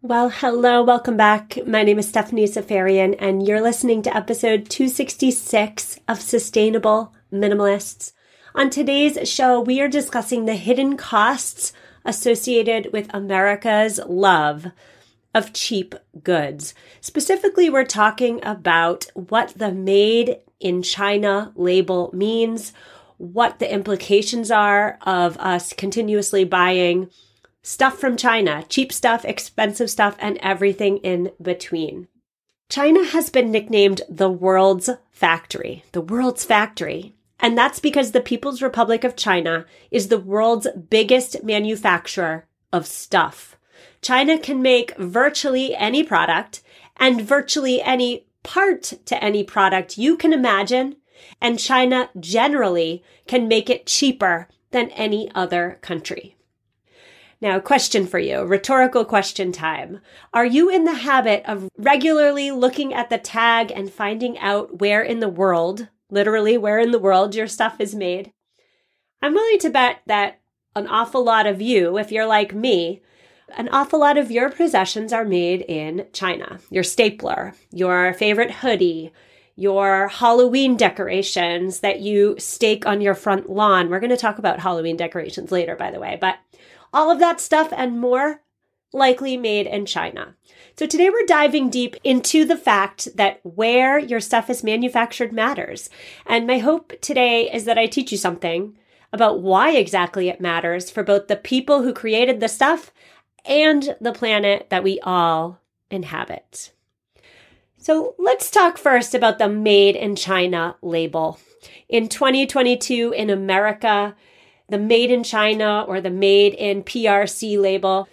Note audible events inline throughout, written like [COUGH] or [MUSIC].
Well, hello, welcome back. My name is Stephanie Seferian, and you're listening to episode 266 of Sustainable Minimalists. On today's show, we are discussing the hidden costs associated with America's love of cheap goods. Specifically, we're talking about what the made in China label means, what the implications are of us continuously buying stuff from China, cheap stuff, expensive stuff, and everything in between. China has been nicknamed the world's factory, the world's factory. And that's because the People's Republic of China is the world's biggest manufacturer of stuff. China can make virtually any product and virtually any part to any product you can imagine. And China generally can make it cheaper than any other country. Now, question for you, rhetorical question time. Are you in the habit of regularly looking at the tag and finding out where in the world, literally where in the world your stuff is made? I'm willing to bet that an awful lot of you, if you're like me, an awful lot of your possessions are made in China. Your stapler, your favorite hoodie, your Halloween decorations that you stake on your front lawn. We're going to talk about Halloween decorations later, by the way, but all of that stuff and more likely made in China. So today we're diving deep into the fact that where your stuff is manufactured matters. And my hope today is that I teach you something about why exactly it matters for both the people who created the stuff and the planet that we all inhabit. So let's talk first about the Made in China label. In 2022 in America, the made in China or the made in PRC label,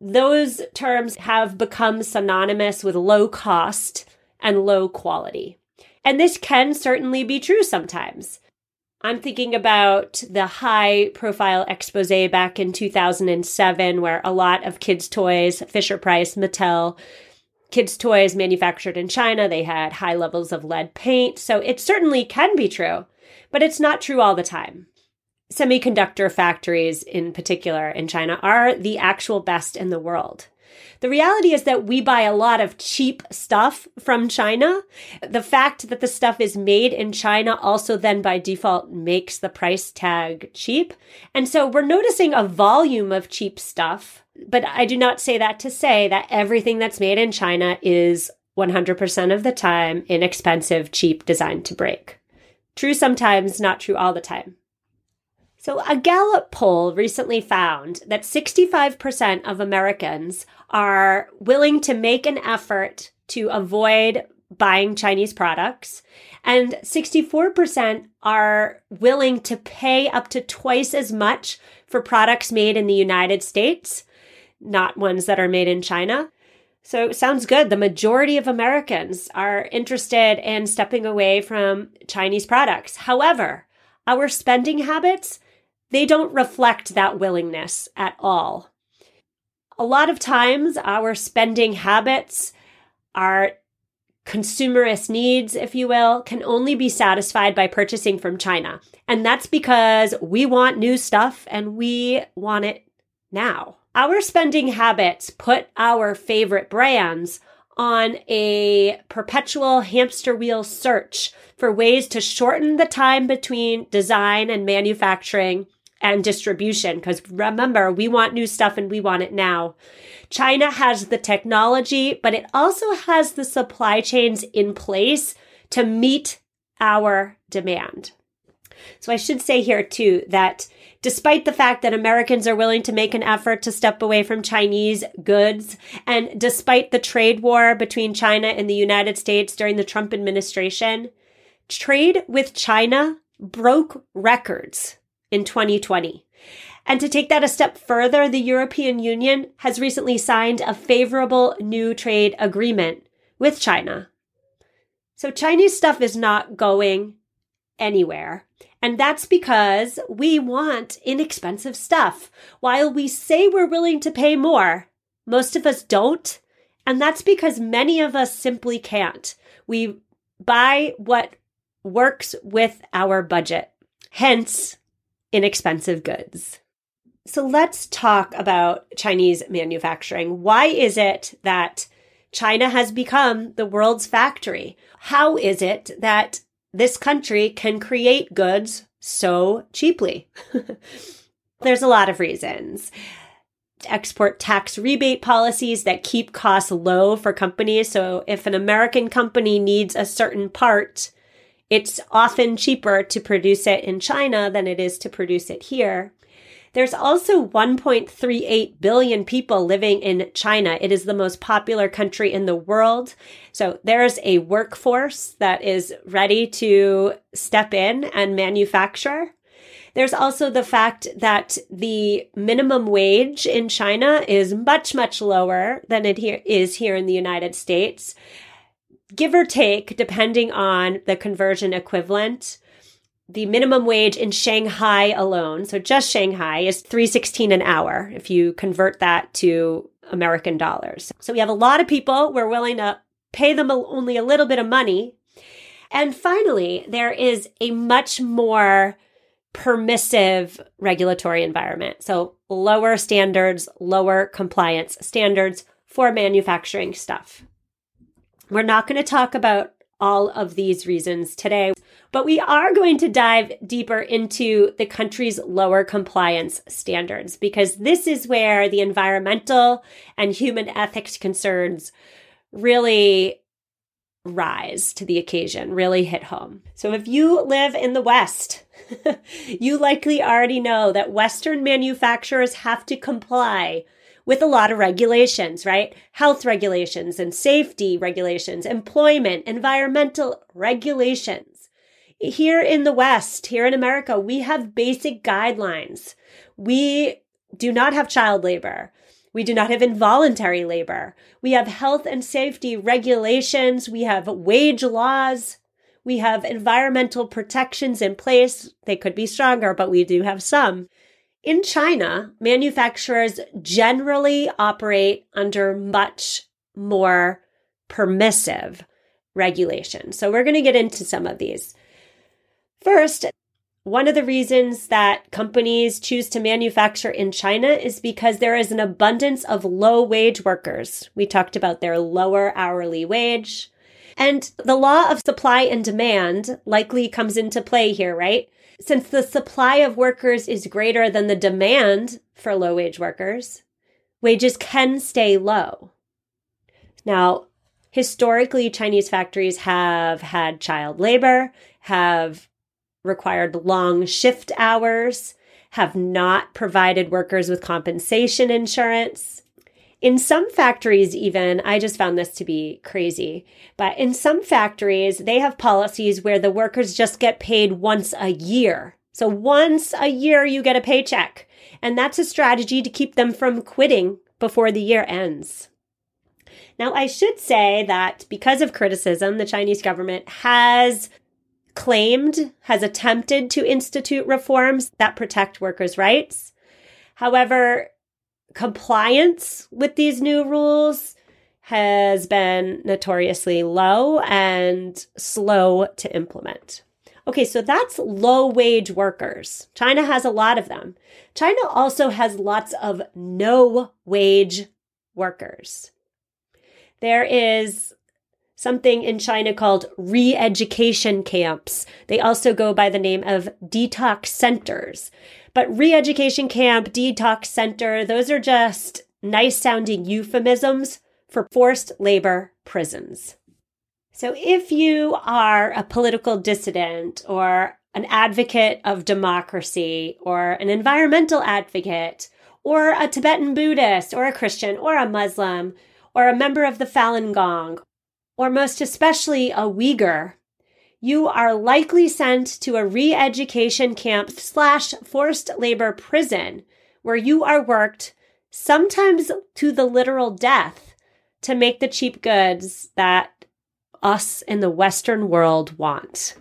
those terms have become synonymous with low cost and low quality. And this can certainly be true sometimes. I'm thinking about the high profile expose back in 2007, where a lot of kids' toys, Fisher Price, Mattel, kids' toys manufactured in China, they had high levels of lead paint. So it certainly can be true, but it's not true all the time semiconductor factories in particular in China are the actual best in the world. The reality is that we buy a lot of cheap stuff from China. The fact that the stuff is made in China also then by default makes the price tag cheap. And so we're noticing a volume of cheap stuff, but I do not say that to say that everything that's made in China is 100% of the time inexpensive, cheap, designed to break. True sometimes, not true all the time. So, a Gallup poll recently found that 65% of Americans are willing to make an effort to avoid buying Chinese products, and 64% are willing to pay up to twice as much for products made in the United States, not ones that are made in China. So it sounds good. The majority of Americans are interested in stepping away from Chinese products. However, our spending habits they don't reflect that willingness at all. A lot of times, our spending habits, our consumerist needs, if you will, can only be satisfied by purchasing from China. And that's because we want new stuff and we want it now. Our spending habits put our favorite brands on a perpetual hamster wheel search for ways to shorten the time between design and manufacturing and distribution. Because remember, we want new stuff and we want it now. China has the technology, but it also has the supply chains in place to meet our demand. So I should say here too that despite the fact that Americans are willing to make an effort to step away from Chinese goods, and despite the trade war between China and the United States during the Trump administration, trade with China broke records in 2020. And to take that a step further, the European Union has recently signed a favorable new trade agreement with China. So Chinese stuff is not going anywhere. And that's because we want inexpensive stuff. While we say we're willing to pay more, most of us don't. And that's because many of us simply can't. We buy what works with our budget. Hence, inexpensive goods. So let's talk about Chinese manufacturing. Why is it that China has become the world's factory? How is it that this country can create goods so cheaply? [LAUGHS] There's a lot of reasons. Export tax rebate policies that keep costs low for companies. So if an American company needs a certain part, it's often cheaper to produce it in China than it is to produce it here. There's also 1.38 billion people living in China. It is the most popular country in the world. So there's a workforce that is ready to step in and manufacture. There's also the fact that the minimum wage in China is much, much lower than it here is here in the United States. Give or take, depending on the conversion equivalent the minimum wage in Shanghai alone, so just Shanghai is 316 an hour if you convert that to American dollars. So we have a lot of people we're willing to pay them only a little bit of money. And finally, there is a much more permissive regulatory environment. So lower standards, lower compliance standards for manufacturing stuff. We're not going to talk about all of these reasons today. But we are going to dive deeper into the country's lower compliance standards because this is where the environmental and human ethics concerns really rise to the occasion, really hit home. So if you live in the West, [LAUGHS] you likely already know that Western manufacturers have to comply with a lot of regulations, right? Health regulations and safety regulations, employment, environmental regulations. Here in the West, here in America, we have basic guidelines. We do not have child labor. We do not have involuntary labor. We have health and safety regulations. We have wage laws. We have environmental protections in place. They could be stronger, but we do have some. In China, manufacturers generally operate under much more permissive regulation. So we're going to get into some of these. First, one of the reasons that companies choose to manufacture in China is because there is an abundance of low wage workers. We talked about their lower hourly wage. And the law of supply and demand likely comes into play here, right? Since the supply of workers is greater than the demand for low wage workers, wages can stay low. Now, historically, Chinese factories have had child labor, have required long shift hours, have not provided workers with compensation insurance. In some factories, even, I just found this to be crazy, but in some factories, they have policies where the workers just get paid once a year. So once a year, you get a paycheck. And that's a strategy to keep them from quitting before the year ends. Now, I should say that because of criticism, the Chinese government has claimed, has attempted to institute reforms that protect workers' rights. However, compliance with these new rules has been notoriously low and slow to implement. Okay, so that's low wage workers. China has a lot of them. China also has lots of no wage workers. There is something in China called re education camps. They also go by the name of detox centers. But re education camp, detox center, those are just nice sounding euphemisms for forced labor prisons. So if you are a political dissident or an advocate of democracy or an environmental advocate or a Tibetan Buddhist or a Christian or a Muslim or a member of the Falun Gong or most especially a Uyghur, you are likely sent to a re education camp slash forced labor prison where you are worked, sometimes to the literal death, to make the cheap goods that us in the Western world want.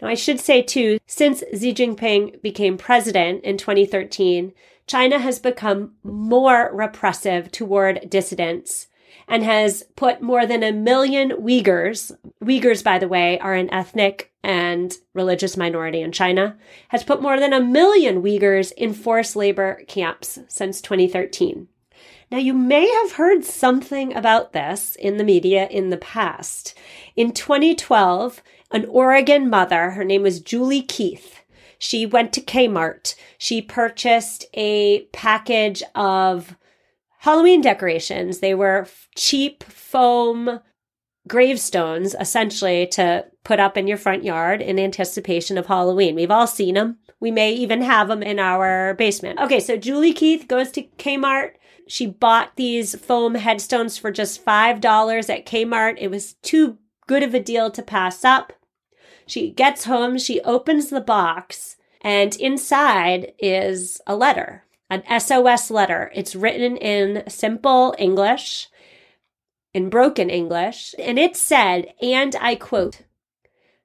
Now, I should say too, since Xi Jinping became president in 2013, China has become more repressive toward dissidents and has put more than a million Uyghurs, Uyghurs, by the way, are an ethnic and religious minority in China, has put more than a million Uyghurs in forced labor camps since 2013. Now, you may have heard something about this in the media in the past. In 2012, an Oregon mother, her name was Julie Keith, she went to Kmart. She purchased a package of Halloween decorations. They were cheap foam gravestones, essentially, to put up in your front yard in anticipation of Halloween. We've all seen them. We may even have them in our basement. Okay, so Julie Keith goes to Kmart. She bought these foam headstones for just $5 at Kmart. It was too good of a deal to pass up. She gets home, she opens the box, and inside is a letter an SOS letter. It's written in simple English, in broken English, and it said, and I quote,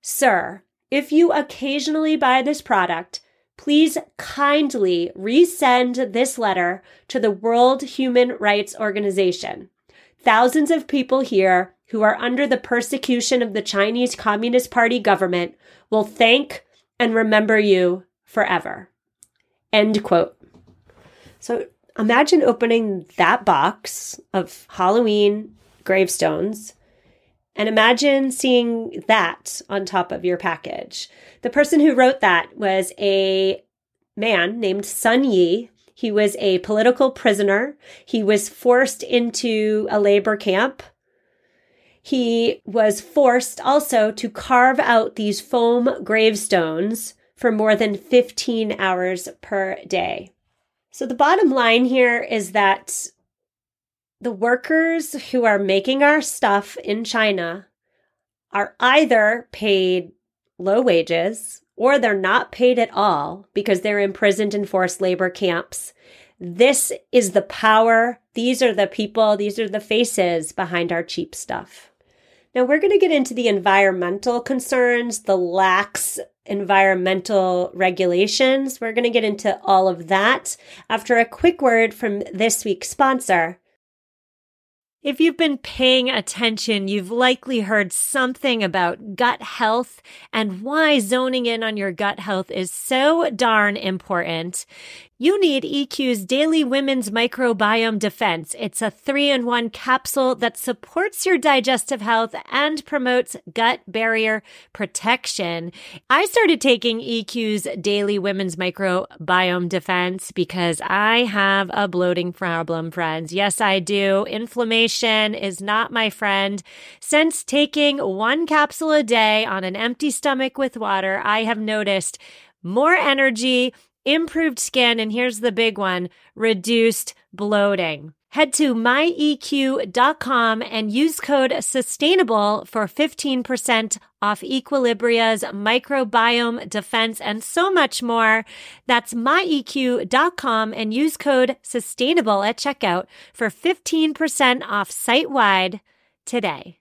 Sir, if you occasionally buy this product, please kindly resend this letter to the World Human Rights Organization. Thousands of people here who are under the persecution of the Chinese Communist Party government will thank and remember you forever. End quote. So imagine opening that box of Halloween gravestones and imagine seeing that on top of your package. The person who wrote that was a man named Sun Yi. He was a political prisoner. He was forced into a labor camp. He was forced also to carve out these foam gravestones for more than 15 hours per day. So the bottom line here is that the workers who are making our stuff in China are either paid low wages or they're not paid at all because they're imprisoned in forced labor camps. This is the power. These are the people. These are the faces behind our cheap stuff. Now we're going to get into the environmental concerns, the lax environmental regulations. We're going to get into all of that after a quick word from this week's sponsor. If you've been paying attention, you've likely heard something about gut health and why zoning in on your gut health is so darn important. You need EQ's Daily Women's Microbiome Defense. It's a three in one capsule that supports your digestive health and promotes gut barrier protection. I started taking EQ's Daily Women's Microbiome Defense because I have a bloating problem, friends. Yes, I do. Inflammation is not my friend. Since taking one capsule a day on an empty stomach with water, I have noticed more energy, improved skin, and here's the big one reduced bloating. Head to myeq.com and use code sustainable for 15% off Equilibria's microbiome defense and so much more. That's myeq.com and use code sustainable at checkout for 15% off site wide today.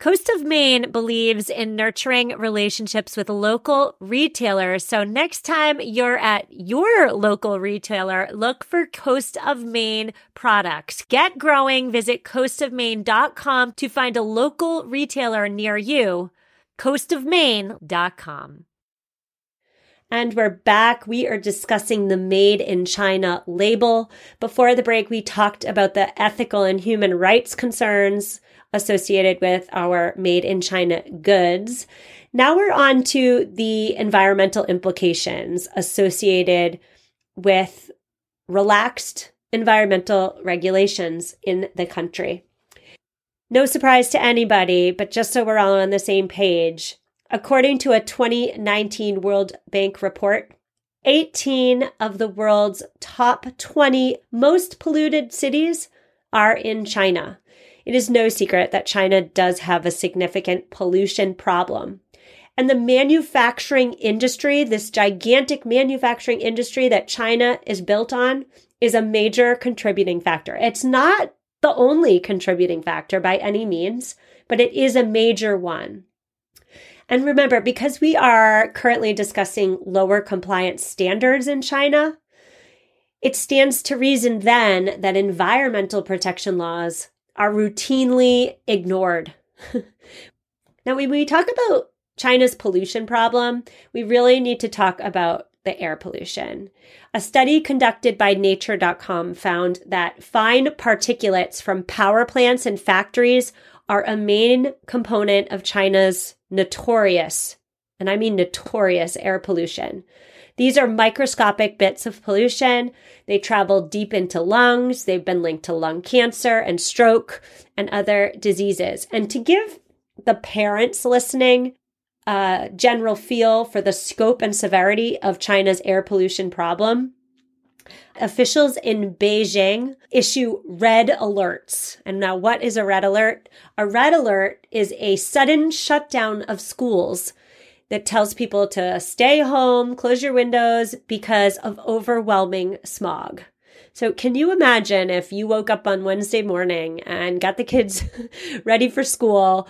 Coast of Maine believes in nurturing relationships with local retailers. So next time you're at your local retailer, look for Coast of Maine products. Get growing. Visit coastofmaine.com to find a local retailer near you. coastofmaine.com. And we're back. We are discussing the Made in China label. Before the break, we talked about the ethical and human rights concerns associated with our made in China goods. Now we're on to the environmental implications associated with relaxed environmental regulations in the country. No surprise to anybody, but just so we're all on the same page, according to a 2019 World Bank report, 18 of the world's top 20 most polluted cities are in China. It is no secret that China does have a significant pollution problem. And the manufacturing industry, this gigantic manufacturing industry that China is built on, is a major contributing factor. It's not the only contributing factor by any means, but it is a major one. And remember, because we are currently discussing lower compliance standards in China, it stands to reason then that environmental protection laws are routinely ignored. [LAUGHS] now, when we talk about China's pollution problem, we really need to talk about the air pollution. A study conducted by nature.com found that fine particulates from power plants and factories are a main component of China's notorious, and I mean notorious air pollution. These are microscopic bits of pollution. They travel deep into lungs. They've been linked to lung cancer and stroke and other diseases. And to give the parents listening a general feel for the scope and severity of China's air pollution problem, officials in Beijing issue red alerts. And now, what is a red alert? A red alert is a sudden shutdown of schools that tells people to stay home, close your windows because of overwhelming smog. So, can you imagine if you woke up on Wednesday morning and got the kids [LAUGHS] ready for school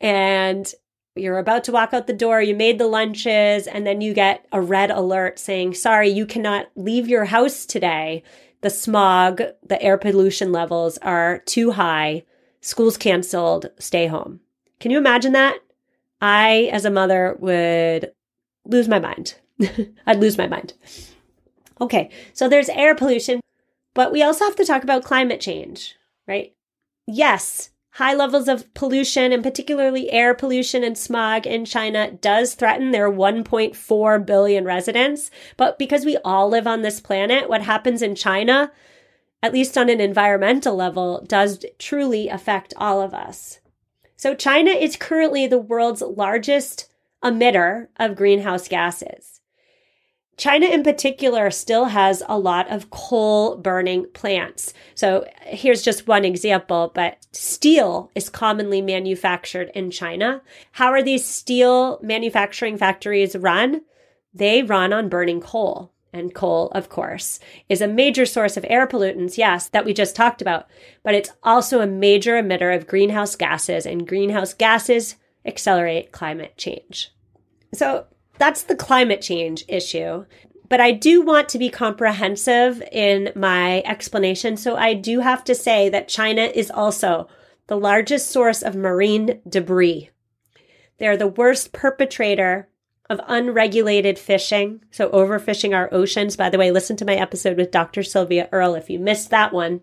and you're about to walk out the door, you made the lunches, and then you get a red alert saying, sorry, you cannot leave your house today. The smog, the air pollution levels are too high. School's canceled. Stay home. Can you imagine that? I, as a mother, would lose my mind. [LAUGHS] I'd lose my mind. Okay, so there's air pollution, but we also have to talk about climate change, right? Yes, high levels of pollution and particularly air pollution and smog in China does threaten their 1.4 billion residents. But because we all live on this planet, what happens in China, at least on an environmental level, does truly affect all of us. So China is currently the world's largest emitter of greenhouse gases. China in particular still has a lot of coal burning plants. So here's just one example, but steel is commonly manufactured in China. How are these steel manufacturing factories run? They run on burning coal. And coal, of course, is a major source of air pollutants, yes, that we just talked about, but it's also a major emitter of greenhouse gases, and greenhouse gases accelerate climate change. So that's the climate change issue. But I do want to be comprehensive in my explanation. So I do have to say that China is also the largest source of marine debris. They're the worst perpetrator of unregulated fishing, so overfishing our oceans. By the way, listen to my episode with Dr. Sylvia Earle if you missed that one.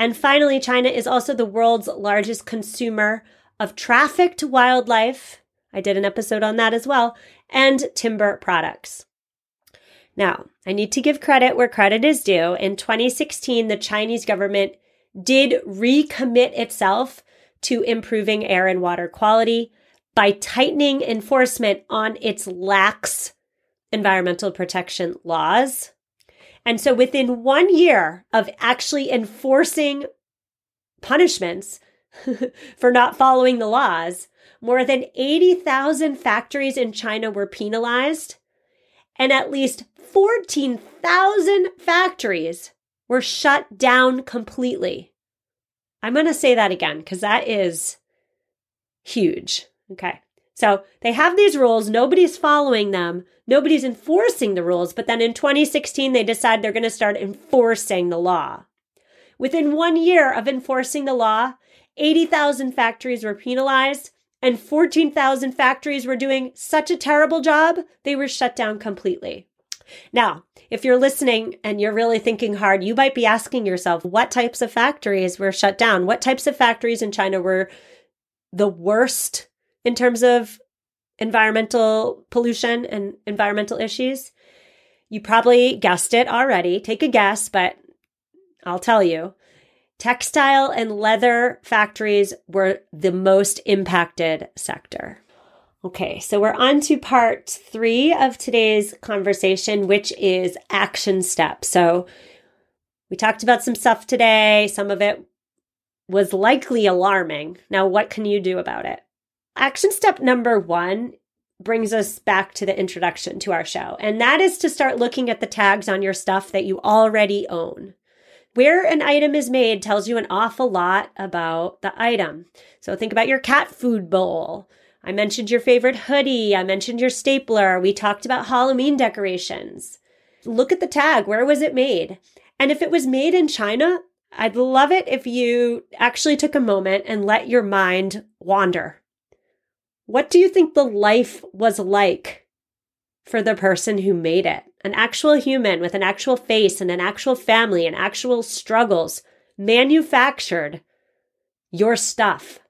And finally, China is also the world's largest consumer of trafficked wildlife. I did an episode on that as well, and timber products. Now, I need to give credit where credit is due. In 2016, the Chinese government did recommit itself to improving air and water quality by tightening enforcement on its lax environmental protection laws. And so within one year of actually enforcing punishments [LAUGHS] for not following the laws, more than 80,000 factories in China were penalized, and at least 14,000 factories were shut down completely. I'm going to say that again because that is huge. Okay. So they have these rules. Nobody's following them. Nobody's enforcing the rules. But then in 2016, they decide they're going to start enforcing the law. Within one year of enforcing the law, 80,000 factories were penalized and 14,000 factories were doing such a terrible job, they were shut down completely. Now, if you're listening and you're really thinking hard, you might be asking yourself, what types of factories were shut down? What types of factories in China were the worst in terms of environmental pollution and environmental issues. You probably guessed it already. Take a guess, but I'll tell you. Textile and leather factories were the most impacted sector. Okay, so we're on to part three of today's conversation, which is action steps. So we talked about some stuff today. Some of it was likely alarming. Now, what can you do about it? Action step number one brings us back to the introduction to our show, and that is to start looking at the tags on your stuff that you already own. Where an item is made tells you an awful lot about the item. So think about your cat food bowl. I mentioned your favorite hoodie. I mentioned your stapler. We talked about Halloween decorations. Look at the tag. Where was it made? And if it was made in China, I'd love it if you actually took a moment and let your mind wander. What do you think the life was like for the person who made it? An actual human with an actual face and an actual family and actual struggles manufactured your stuff.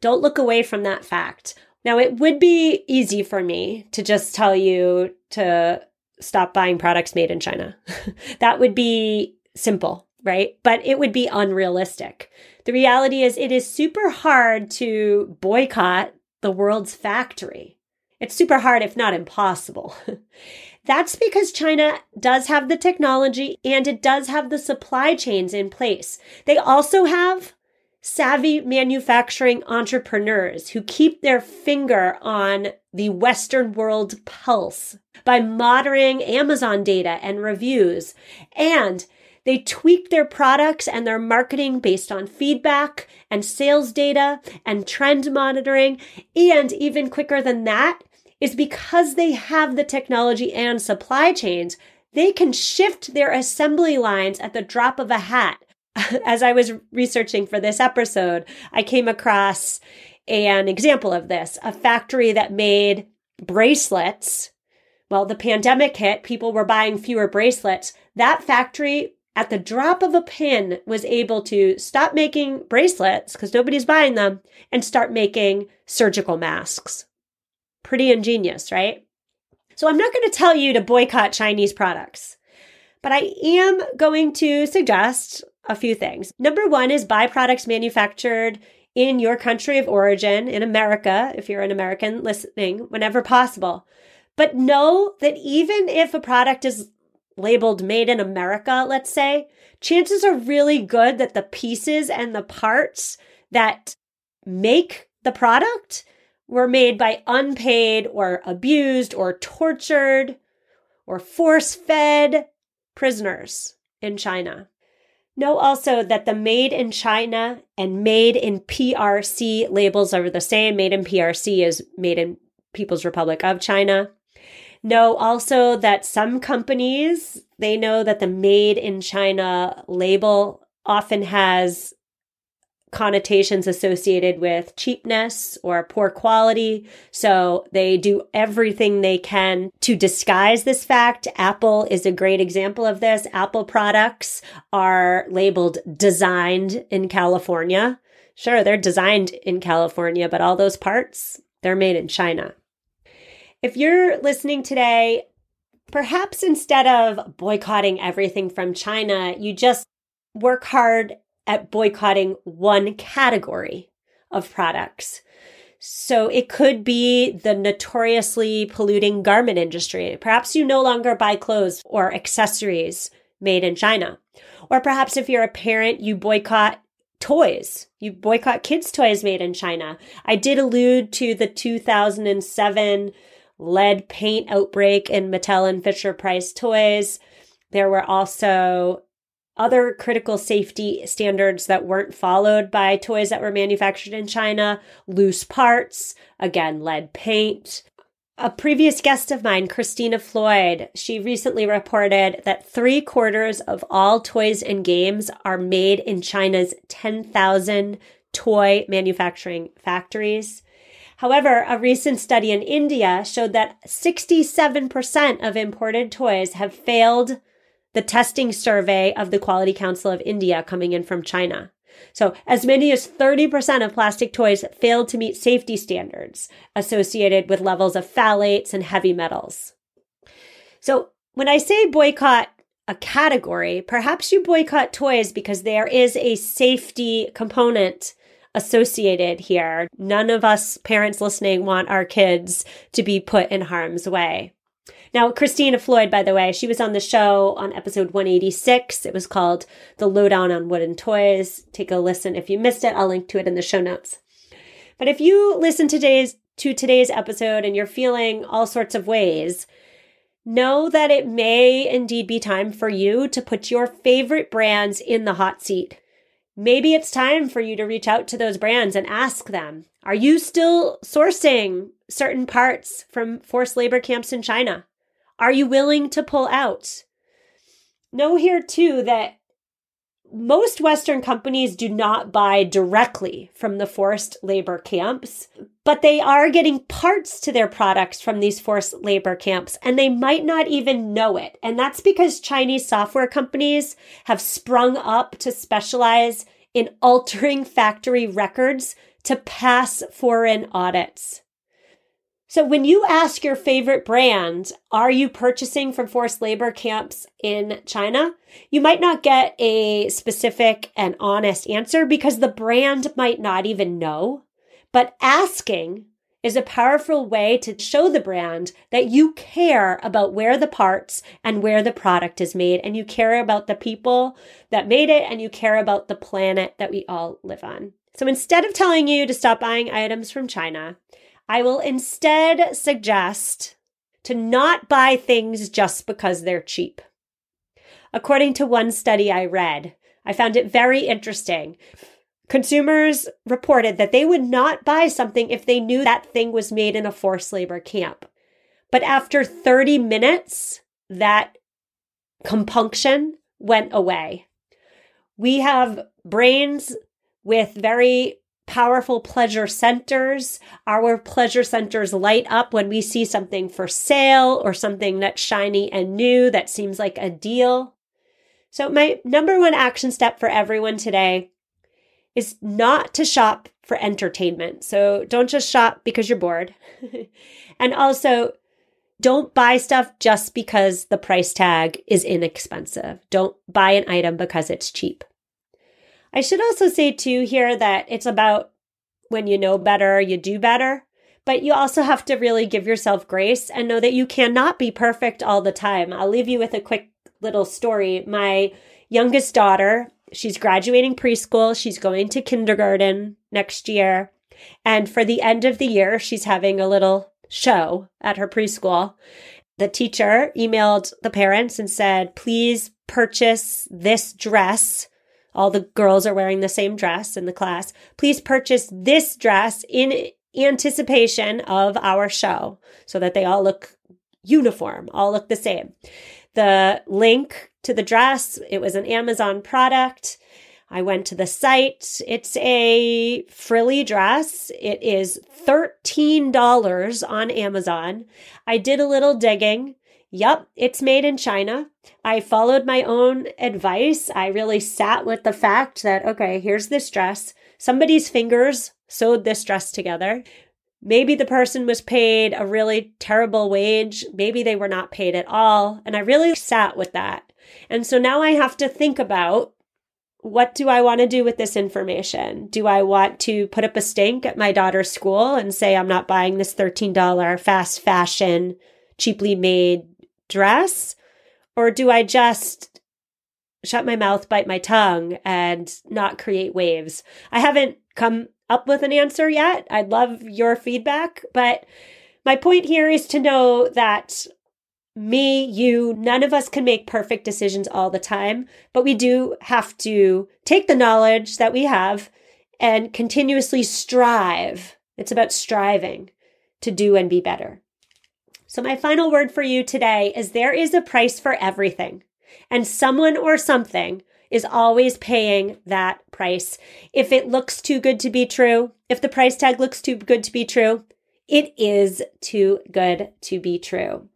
Don't look away from that fact. Now, it would be easy for me to just tell you to stop buying products made in China. [LAUGHS] that would be simple, right? But it would be unrealistic. The reality is, it is super hard to boycott the world's factory. It's super hard, if not impossible. [LAUGHS] That's because China does have the technology and it does have the supply chains in place. They also have savvy manufacturing entrepreneurs who keep their finger on the Western world pulse by monitoring Amazon data and reviews. And they tweak their products and their marketing based on feedback and sales data and trend monitoring. And even quicker than that is because they have the technology and supply chains, they can shift their assembly lines at the drop of a hat [LAUGHS] as I was researching for this episode, I came across an example of this a factory that made bracelets. Well, the pandemic hit, people were buying fewer bracelets. That factory, at the drop of a pin, was able to stop making bracelets because nobody's buying them and start making surgical masks. Pretty ingenious, right? So I'm not going to tell you to boycott Chinese products, but I am going to suggest a few things. Number one is buy products manufactured in your country of origin, in America, if you're an American listening, whenever possible. But know that even if a product is labeled made in America, let's say, chances are really good that the pieces and the parts that make the product were made by unpaid or abused or tortured or force fed prisoners in China. Know also that the made in China and made in PRC labels are the same. Made in PRC is made in People's Republic of China. Know also that some companies, they know that the made in China label often has connotations associated with cheapness or poor quality. So they do everything they can to disguise this fact. Apple is a great example of this. Apple products are labeled designed in California. Sure, they're designed in California, but all those parts, they're made in China. If you're listening today, perhaps instead of boycotting everything from China, you just work hard at boycotting one category of products. So it could be the notoriously polluting garment industry. Perhaps you no longer buy clothes or accessories made in China. Or perhaps if you're a parent, you boycott toys. You boycott kids' toys made in China. I did allude to the 2007 lead paint outbreak in Mattel and Fisher Price toys. There were also other critical safety standards that weren't followed by toys that were manufactured in China, loose parts, again, lead paint. A previous guest of mine, Christina Floyd, she recently reported that three quarters of all toys and games are made in China's 10,000 toy manufacturing factories. However, a recent study in India showed that 67% of imported toys have failed the testing survey of the Quality Council of India coming in from China. So, as many as 30% of plastic toys failed to meet safety standards associated with levels of phthalates and heavy metals. So, when I say boycott a category, perhaps you boycott toys because there is a safety component associated here. None of us parents listening want our kids to be put in harm's way. Now, Christina Floyd, by the way, she was on the show on episode 186. It was called The Lowdown on Wooden Toys. Take a listen if you missed it. I'll link to it in the show notes. But if you listen to today's, to today's episode and you're feeling all sorts of ways, know that it may indeed be time for you to put your favorite brands in the hot seat. Maybe it's time for you to reach out to those brands and ask them, are you still sourcing certain parts from forced labor camps in China? Are you willing to pull out? Know here too that most Western companies do not buy directly from the forced labor camps, but they are getting parts to their products from these forced labor camps, and they might not even know it. And that's because Chinese software companies have sprung up to specialize in altering [LAUGHS] factory records to pass foreign audits. So when you ask your favorite brand, are you purchasing from forced labor camps in China? You might not get a specific and honest answer because the brand might not even know. But asking is a powerful way to show the brand that you care about where the parts and where the product is made and you care about the people that made it and you care about the planet that we all live on. So instead of telling you to stop buying items from China, I will instead suggest to not buy things just because they're cheap. According to one study I read, I found it very interesting. Consumers reported that they would not buy something if they knew that thing was made in a forced labor camp. But after 30 minutes, that compunction went away. We have brains with very powerful pleasure centers. Our pleasure centers light up when we see something for sale or something that's shiny and new that seems like a deal. So, my number one action step for everyone today is not to shop for entertainment. So, don't just shop because you're bored. [LAUGHS] and also, don't buy stuff just because the price tag is inexpensive. Don't buy an item because it's cheap. I should also say, too, here that it's about when you know better, you do better. But you also have to really give yourself grace and know that you cannot be perfect all the time. I'll leave you with a quick little story. My youngest daughter, she's graduating preschool, she's going to kindergarten next year. And for the end of the year, she's having a little show at her preschool. The teacher emailed the parents and said, please purchase this dress all the girls are wearing the same dress in the class. Please purchase this dress in anticipation of our show so that they all look uniform, all look the same. The link to the dress, it was an Amazon product. I went to the site. It's a frilly dress. It is $13 on Amazon. I did a little digging. Yep, it's made in China. I followed my own advice. I really sat with the fact that, okay, here's this dress. Somebody's fingers sewed this dress together. Maybe the person was paid a really terrible wage. Maybe they were not paid at all. And I really sat with that. And so now I have to think about what do I want to do with this information? Do I want to put up a stink at my daughter's school and say, I'm not buying this $13 fast fashion, cheaply made dress? Or do I just shut my mouth, bite my tongue, and not create waves? I haven't come up with an answer yet. I'd love your feedback, but my point here is to know that me, you, none of us can make perfect decisions all the time, but we do have to take the knowledge that we have and continuously strive. It's about striving to do and be better. So, my final word for you today is there is a price for everything, and someone or something is always paying that price. If it looks too good to be true, if the price tag looks too good to be true, it is too good to be true.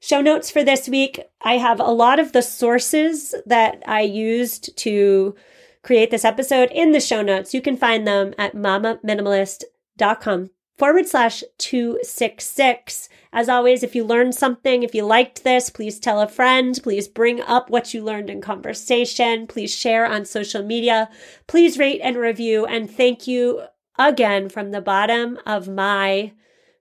Show notes for this week. I have a lot of the sources that I used to create this episode in the show notes. You can find them at mamaminimalist.com forward slash 266. As always, if you learned something, if you liked this, please tell a friend. Please bring up what you learned in conversation. Please share on social media. Please rate and review. And thank you again from the bottom of my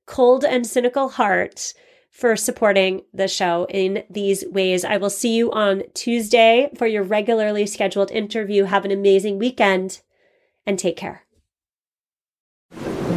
cold and cynical heart for supporting the show in these ways. I will see you on Tuesday for your regularly scheduled interview. Have an amazing weekend and take care.